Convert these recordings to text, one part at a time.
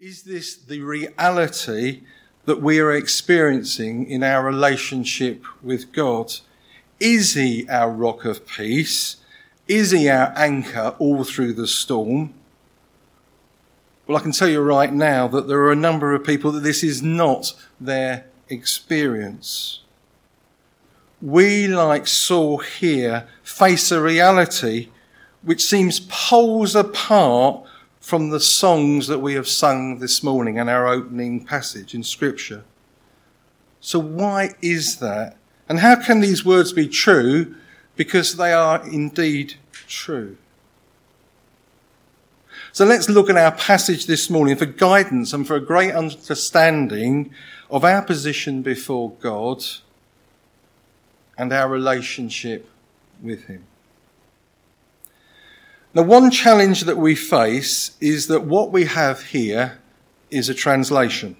Is this the reality that we are experiencing in our relationship with God? Is He our rock of peace? Is He our anchor all through the storm? Well, I can tell you right now that there are a number of people that this is not their experience. We, like Saul here, face a reality which seems poles apart from the songs that we have sung this morning and our opening passage in Scripture. So, why is that? And how can these words be true? Because they are indeed true. So let's look at our passage this morning for guidance and for a great understanding of our position before God and our relationship with Him. Now, one challenge that we face is that what we have here is a translation.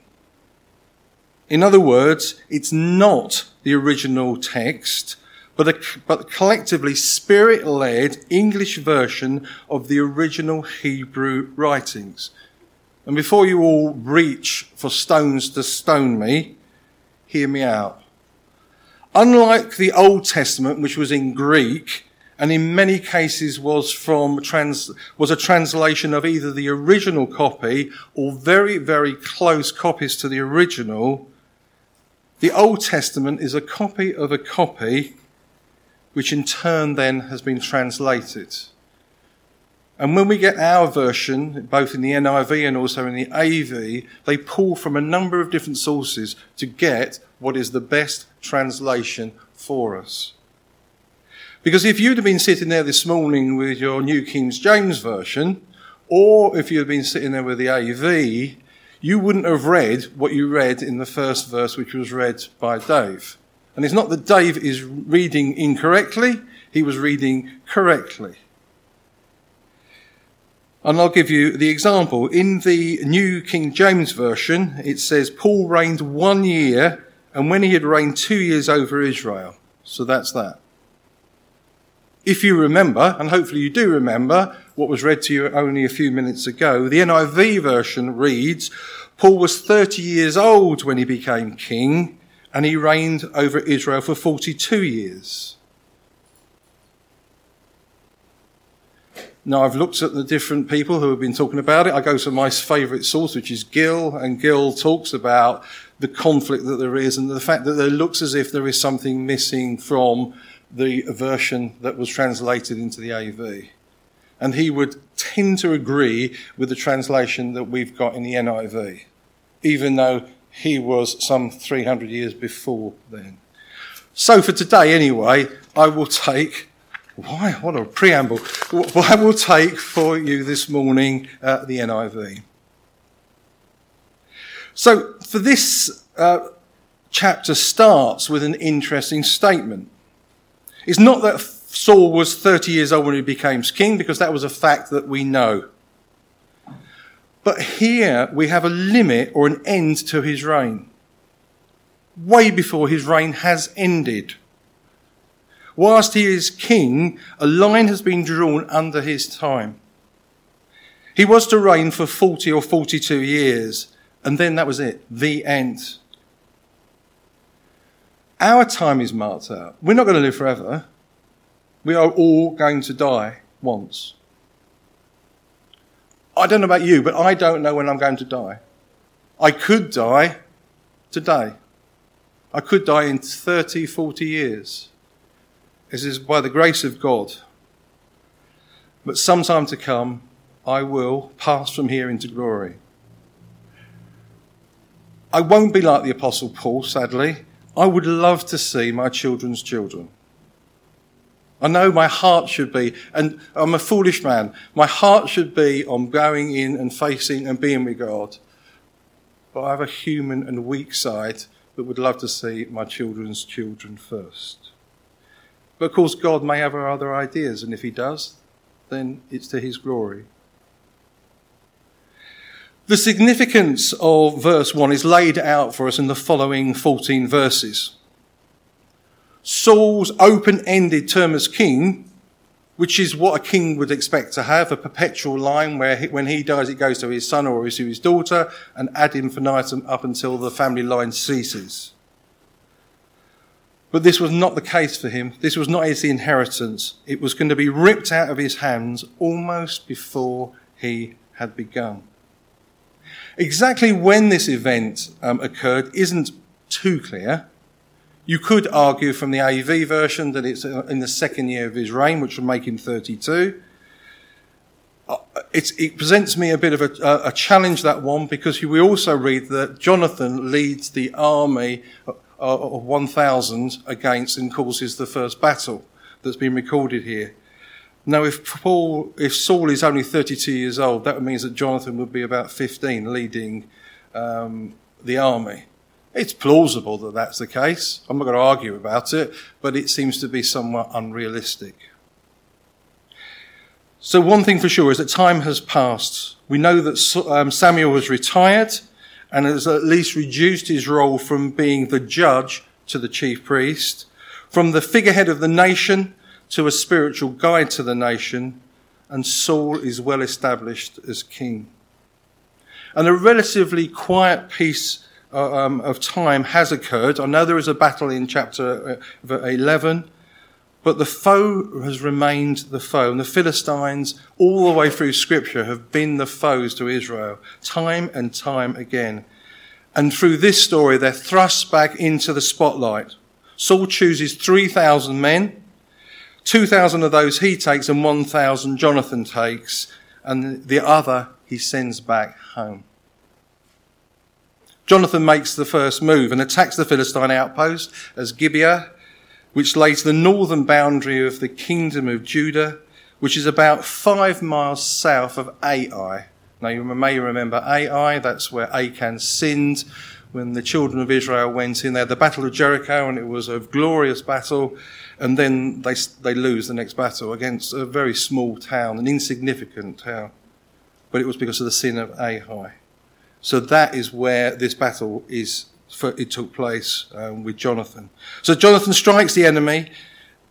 In other words, it's not the original text, but a but collectively spirit led English version of the original Hebrew writings. And before you all reach for stones to stone me, hear me out. Unlike the Old Testament, which was in Greek, and in many cases was from trans, was a translation of either the original copy or very, very close copies to the original. The Old Testament is a copy of a copy, which in turn then has been translated. And when we get our version, both in the NIV and also in the AV, they pull from a number of different sources to get what is the best translation for us. Because if you'd have been sitting there this morning with your New King James Version, or if you'd been sitting there with the AV, you wouldn't have read what you read in the first verse, which was read by Dave. And it's not that Dave is reading incorrectly, he was reading correctly. And I'll give you the example. In the New King James Version, it says, Paul reigned one year, and when he had reigned two years over Israel. So that's that. If you remember, and hopefully you do remember, what was read to you only a few minutes ago, the NIV version reads, Paul was 30 years old when he became king, and he reigned over Israel for 42 years. Now, I've looked at the different people who have been talking about it. I go to my favourite source, which is Gill, and Gill talks about the conflict that there is and the fact that there looks as if there is something missing from the version that was translated into the AV. And he would tend to agree with the translation that we've got in the NIV, even though he was some 300 years before then. So for today, anyway, I will take. Why? What a preamble. I will take for you this morning uh, the NIV. So for this uh, chapter starts with an interesting statement. It's not that Saul was 30 years old when he became king, because that was a fact that we know. But here we have a limit or an end to his reign. Way before his reign has ended. Whilst he is king, a line has been drawn under his time. He was to reign for 40 or 42 years, and then that was it, the end. Our time is marked out. We're not going to live forever. We are all going to die once. I don't know about you, but I don't know when I'm going to die. I could die today. I could die in 30, 40 years. This is by the grace of God. But sometime to come, I will pass from here into glory. I won't be like the Apostle Paul, sadly. I would love to see my children's children. I know my heart should be, and I'm a foolish man, my heart should be on going in and facing and being with God. But I have a human and weak side that would love to see my children's children first. But of course, God may have other ideas, and if He does, then it's to His glory. The significance of verse 1 is laid out for us in the following 14 verses. Saul's open ended term as king which is what a king would expect to have a perpetual line where he, when he dies, it goes to his son or to his daughter, and ad infinitum up until the family line ceases. But this was not the case for him. This was not his inheritance. It was going to be ripped out of his hands almost before he had begun. Exactly when this event um, occurred isn't too clear. You could argue from the AV version that it's uh, in the second year of his reign, which would make him 32. Uh, it presents me a bit of a, a, challenge, that one, because we also read that Jonathan leads the army of 1,000 against and causes the first battle that's been recorded here. Now, if Paul, if Saul is only 32 years old, that means that Jonathan would be about 15 leading um, the army. It's plausible that that's the case. I'm not going to argue about it, but it seems to be somewhat unrealistic. So, one thing for sure is that time has passed. We know that um, Samuel has retired and has at least reduced his role from being the judge to the chief priest, from the figurehead of the nation to a spiritual guide to the nation, and Saul is well established as king. And a relatively quiet piece uh, um, of time has occurred. I know there is a battle in chapter uh, 11, but the foe has remained the foe. And the Philistines, all the way through Scripture, have been the foes to Israel, time and time again. And through this story, they're thrust back into the spotlight. Saul chooses 3,000 men. 2,000 of those he takes, and 1,000 Jonathan takes, and the other he sends back home. Jonathan makes the first move and attacks the Philistine outpost as Gibeah, which lays the northern boundary of the kingdom of Judah, which is about five miles south of Ai. Now you may remember Ai, that's where Achan sinned when the children of Israel went in there. The Battle of Jericho, and it was a glorious battle, and then they, they lose the next battle against a very small town, an insignificant town. But it was because of the sin of Ai. So that is where this battle is. It took place um, with Jonathan. So Jonathan strikes the enemy,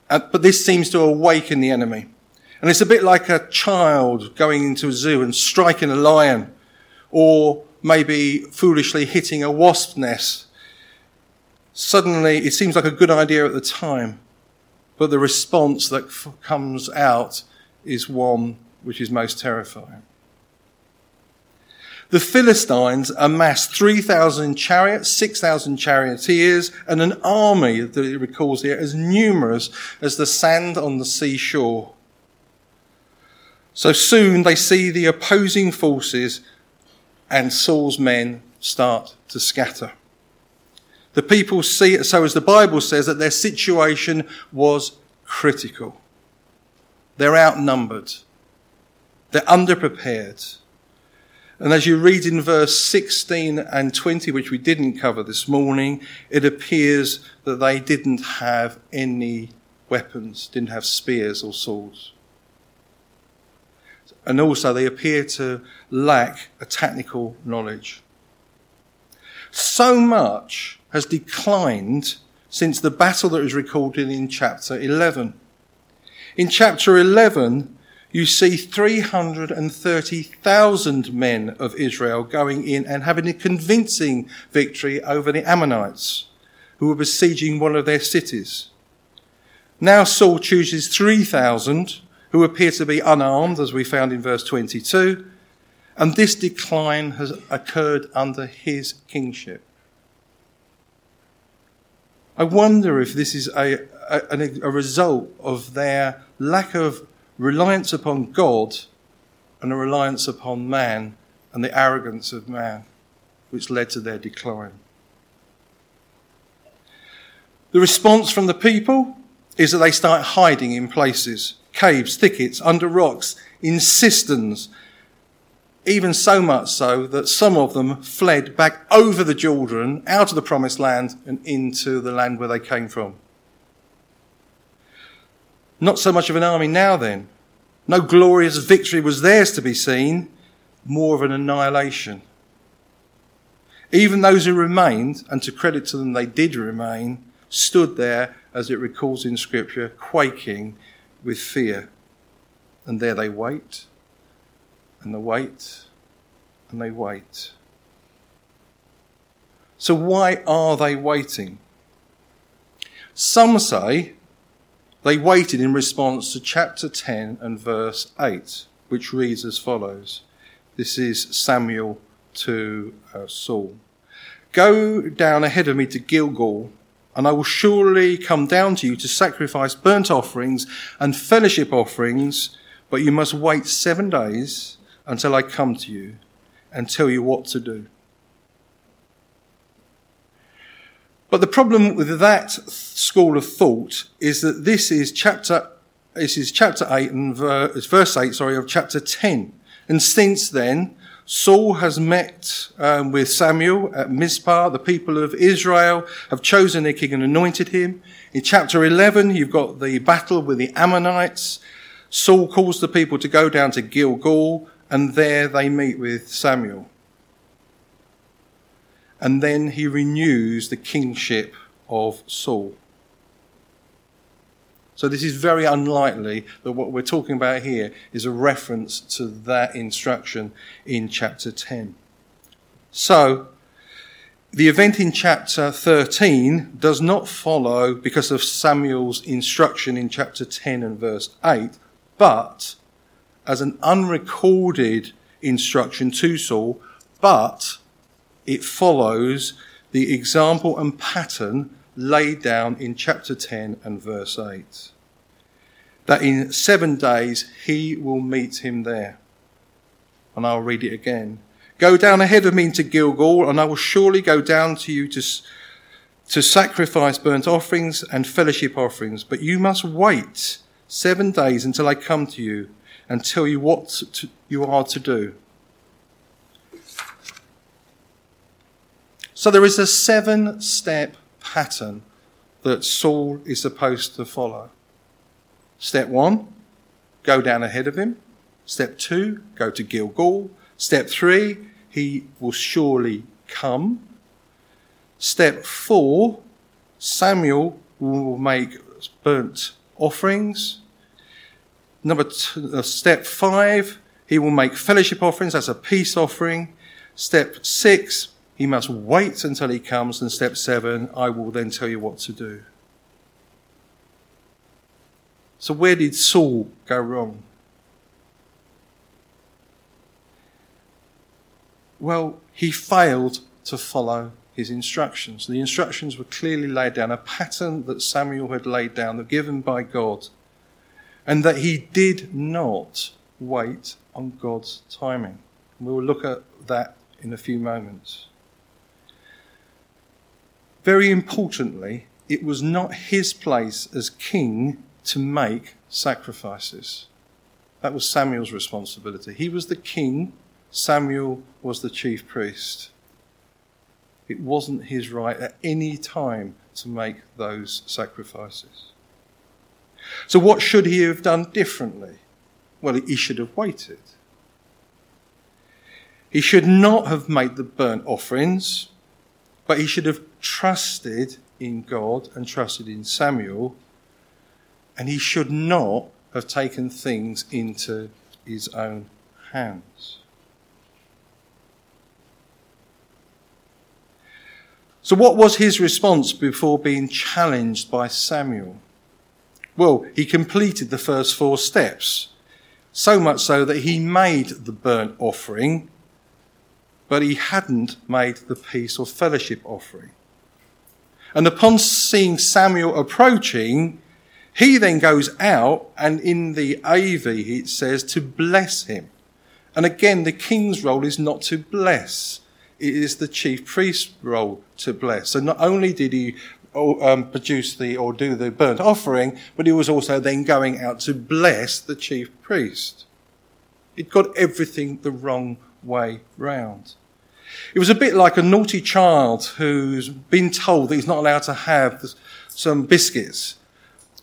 uh, but this seems to awaken the enemy. And it's a bit like a child going into a zoo and striking a lion, or maybe foolishly hitting a wasp nest. Suddenly, it seems like a good idea at the time, but the response that f- comes out is one which is most terrifying. The Philistines amassed 3,000 chariots, 6,000 charioteers, and an army that it recalls here as numerous as the sand on the seashore. So soon they see the opposing forces and Saul's men start to scatter. The people see it so as the Bible says that their situation was critical. They're outnumbered. They're underprepared. And as you read in verse 16 and 20, which we didn't cover this morning, it appears that they didn't have any weapons, didn't have spears or swords. And also, they appear to lack a technical knowledge. So much has declined since the battle that is recorded in chapter 11. In chapter 11, you see 330,000 men of Israel going in and having a convincing victory over the Ammonites, who were besieging one of their cities. Now Saul chooses 3,000 who appear to be unarmed, as we found in verse 22, and this decline has occurred under his kingship. I wonder if this is a, a, a result of their lack of reliance upon God and a reliance upon man and the arrogance of man, which led to their decline. The response from the people is that they start hiding in places caves, thickets, under rocks, in cisterns, even so much so that some of them fled back over the Jordan, out of the promised land, and into the land where they came from. Not so much of an army now, then. No glorious victory was theirs to be seen, more of an annihilation. Even those who remained, and to credit to them, they did remain, stood there, as it recalls in Scripture, quaking with fear And there they wait, and they wait, and they wait. So, why are they waiting? Some say they waited in response to chapter 10 and verse 8, which reads as follows This is Samuel to uh, Saul. Go down ahead of me to Gilgal, and I will surely come down to you to sacrifice burnt offerings and fellowship offerings, but you must wait seven days until I come to you and tell you what to do. But the problem with that school of thought is that this is chapter this is chapter 8 and verse, verse 8 sorry of chapter 10 and since then Saul has met um, with Samuel at Mizpah. The people of Israel have chosen their king and anointed him. In chapter 11, you've got the battle with the Ammonites. Saul calls the people to go down to Gilgal, and there they meet with Samuel and then he renews the kingship of Saul. So this is very unlikely that what we're talking about here is a reference to that instruction in chapter 10. So, the event in chapter 13 does not follow because of Samuel's instruction in chapter 10 and verse 8, but as an unrecorded instruction to Saul, but it follows the example and pattern laid down in chapter 10 and verse 8. That in seven days he will meet him there. And I'll read it again. Go down ahead of me into Gilgal, and I will surely go down to you to, to sacrifice burnt offerings and fellowship offerings. But you must wait seven days until I come to you and tell you what to, you are to do. So there is a seven step pattern that Saul is supposed to follow. Step one, go down ahead of him. Step two, go to Gilgal. Step three, he will surely come. Step four, Samuel will make burnt offerings. Number two, uh, step five, he will make fellowship offerings as a peace offering. Step six, he must wait until he comes. And step seven, I will then tell you what to do. So, where did Saul go wrong? Well, he failed to follow his instructions. The instructions were clearly laid down, a pattern that Samuel had laid down, given by God, and that he did not wait on God's timing. We will look at that in a few moments. Very importantly, it was not his place as king to make sacrifices. That was Samuel's responsibility. He was the king, Samuel was the chief priest. It wasn't his right at any time to make those sacrifices. So, what should he have done differently? Well, he should have waited. He should not have made the burnt offerings but he should have trusted in God and trusted in Samuel, and he should not have taken things into his own hands. So, what was his response before being challenged by Samuel? Well, he completed the first four steps, so much so that he made the burnt offering but he hadn't made the peace or fellowship offering. And upon seeing Samuel approaching, he then goes out and in the AV it says to bless him. And again, the king's role is not to bless. It is the chief priest's role to bless. So not only did he um, produce the or do the burnt offering, but he was also then going out to bless the chief priest. It got everything the wrong way round. It was a bit like a naughty child who's been told that he's not allowed to have some biscuits.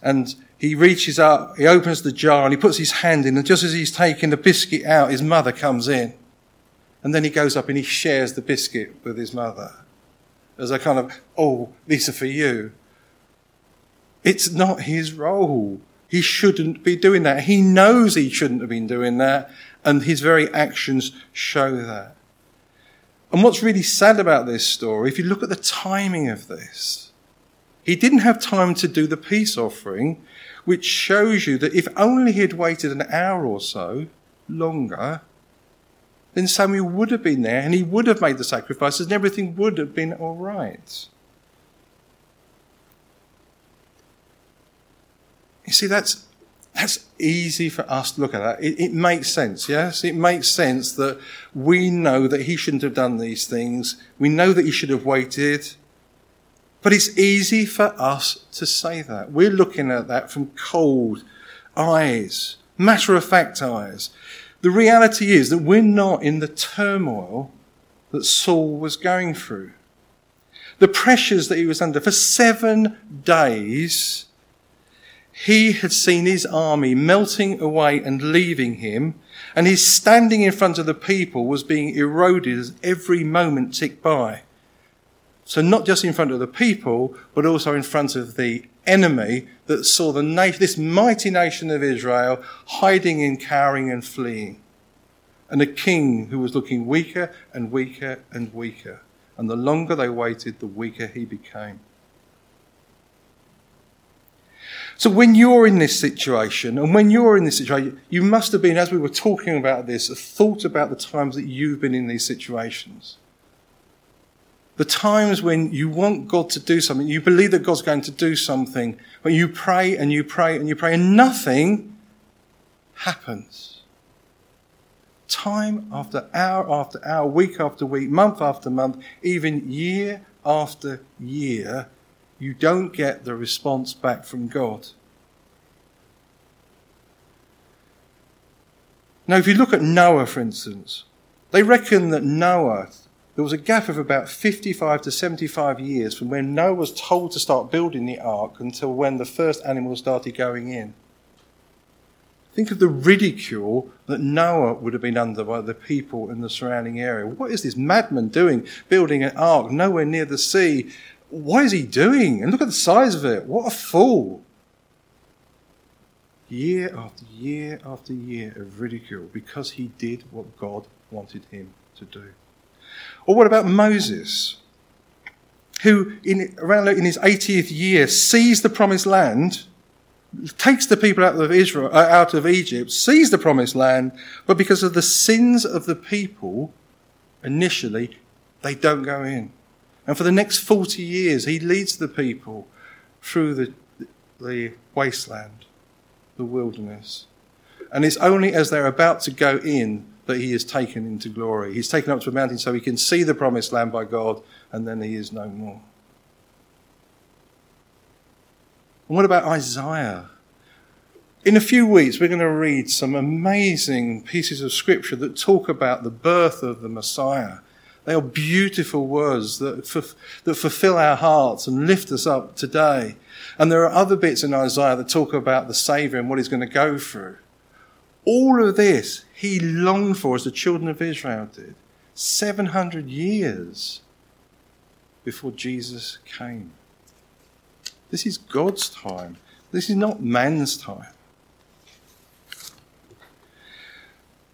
And he reaches up, he opens the jar and he puts his hand in, and just as he's taking the biscuit out, his mother comes in. And then he goes up and he shares the biscuit with his mother as a kind of, oh, these are for you. It's not his role. He shouldn't be doing that. He knows he shouldn't have been doing that, and his very actions show that. And what's really sad about this story, if you look at the timing of this, he didn't have time to do the peace offering, which shows you that if only he had waited an hour or so longer, then Samuel would have been there and he would have made the sacrifices and everything would have been all right. You see, that's, that's easy for us to look at that. It, it, makes sense, yes? It makes sense that we know that he shouldn't have done these things. We know that he should have waited. But it's easy for us to say that. We're looking at that from cold eyes, matter of fact eyes. The reality is that we're not in the turmoil that Saul was going through. The pressures that he was under for seven days, he had seen his army melting away and leaving him, and his standing in front of the people was being eroded as every moment ticked by. So not just in front of the people, but also in front of the enemy that saw the this mighty nation of Israel hiding and cowering and fleeing. And a king who was looking weaker and weaker and weaker. And the longer they waited, the weaker he became. So when you're in this situation, and when you're in this situation, you must have been, as we were talking about this, thought about the times that you've been in these situations. The times when you want God to do something, you believe that God's going to do something, but you pray and you pray and you pray and nothing happens. Time after hour after hour, week after week, month after month, even year after year, you don't get the response back from God. Now, if you look at Noah, for instance, they reckon that Noah there was a gap of about 55 to 75 years from when Noah was told to start building the ark until when the first animals started going in. Think of the ridicule that Noah would have been under by the people in the surrounding area. What is this madman doing building an ark nowhere near the sea? What is he doing? And look at the size of it. What a fool. Year after year after year of ridicule because he did what God wanted him to do. Or what about Moses, who in, around in his 80th year sees the promised land, takes the people out of Israel, uh, out of Egypt, sees the promised land, but because of the sins of the people, initially, they don't go in. And for the next 40 years, he leads the people through the, the wasteland, the wilderness. And it's only as they're about to go in that he is taken into glory. He's taken up to a mountain so he can see the promised land by God, and then he is no more. And what about Isaiah? In a few weeks, we're going to read some amazing pieces of scripture that talk about the birth of the Messiah. They are beautiful words that, that fulfill our hearts and lift us up today. And there are other bits in Isaiah that talk about the Saviour and what he's going to go through. All of this he longed for, as the children of Israel did, 700 years before Jesus came. This is God's time. This is not man's time.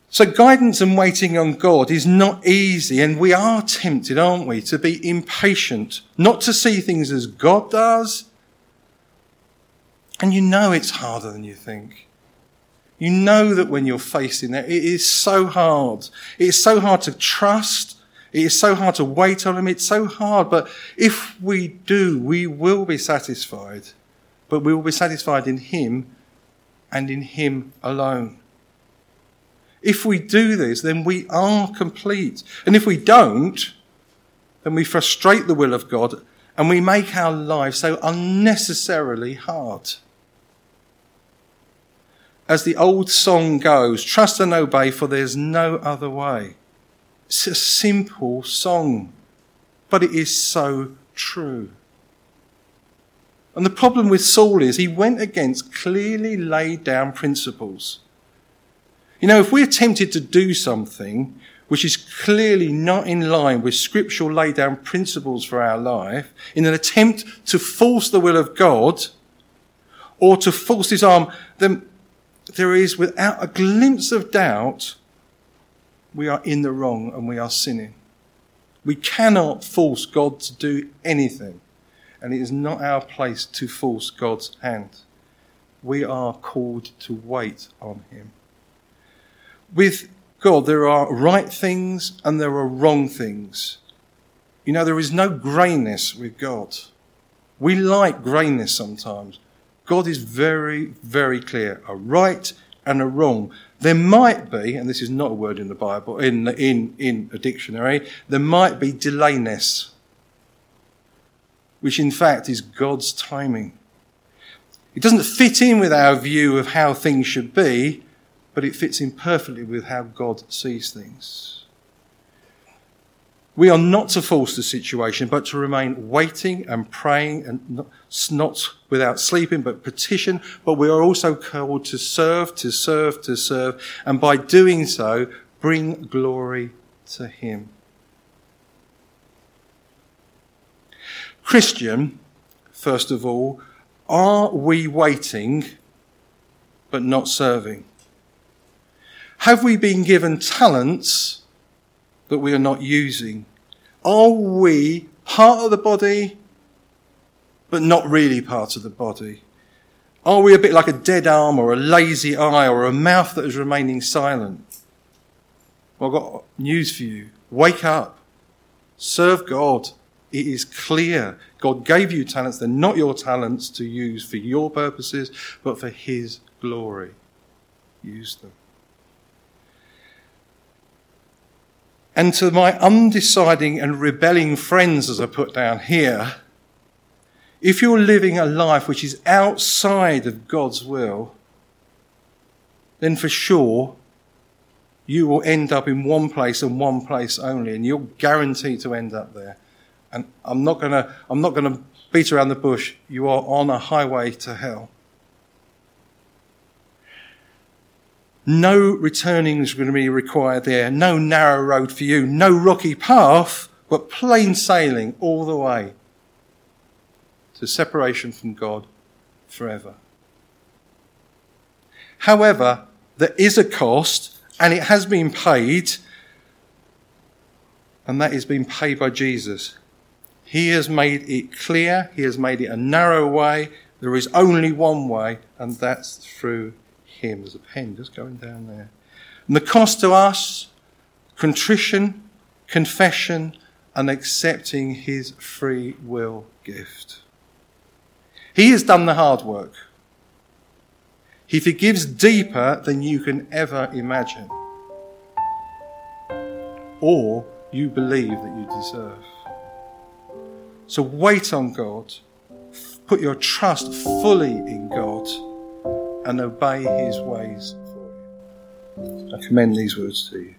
So, guidance and waiting on God is not easy, and we are tempted, aren't we, to be impatient, not to see things as God does. And you know it's harder than you think. You know that when you're facing that, it is so hard. It is so hard to trust. It is so hard to wait on Him. It's so hard. But if we do, we will be satisfied. But we will be satisfied in Him and in Him alone. If we do this, then we are complete. And if we don't, then we frustrate the will of God and we make our life so unnecessarily hard as the old song goes, trust and obey, for there's no other way. It's a simple song, but it is so true. And the problem with Saul is he went against clearly laid down principles. You know, if we're tempted to do something which is clearly not in line with scriptural laid down principles for our life, in an attempt to force the will of God, or to force his arm, then there is, without a glimpse of doubt, we are in the wrong and we are sinning. We cannot force God to do anything, and it is not our place to force God's hand. We are called to wait on Him. With God, there are right things and there are wrong things. You know, there is no greyness with God. We like greyness sometimes. God is very, very clear a right and a wrong. There might be, and this is not a word in the Bible, in, in, in a dictionary, there might be delayness, which in fact is God's timing. It doesn't fit in with our view of how things should be, but it fits in perfectly with how God sees things. We are not to force the situation, but to remain waiting and praying and not, without sleeping, but petition. But we are also called to serve, to serve, to serve. And by doing so, bring glory to Him. Christian, first of all, are we waiting but not serving? Have we been given talents that we are not using? Are we part of the body, but not really part of the body? Are we a bit like a dead arm or a lazy eye or a mouth that is remaining silent? Well, I've got news for you. Wake up. Serve God. It is clear. God gave you talents. They're not your talents to use for your purposes, but for His glory. Use them. And to my undeciding and rebelling friends, as I put down here, if you're living a life which is outside of God's will, then for sure you will end up in one place and one place only, and you're guaranteed to end up there. And I'm not gonna, I'm not gonna beat around the bush. You are on a highway to hell. No returning is going to be required there. No narrow road for you. No rocky path, but plain sailing all the way to separation from God forever. However, there is a cost and it has been paid, and that is being paid by Jesus. He has made it clear, He has made it a narrow way. There is only one way, and that's through him. There's a pen just going down there. And the cost to us, contrition, confession, and accepting his free will gift. He has done the hard work. He forgives deeper than you can ever imagine or you believe that you deserve. So wait on God. Put your trust fully in God and obey his ways for you. I commend these words to you.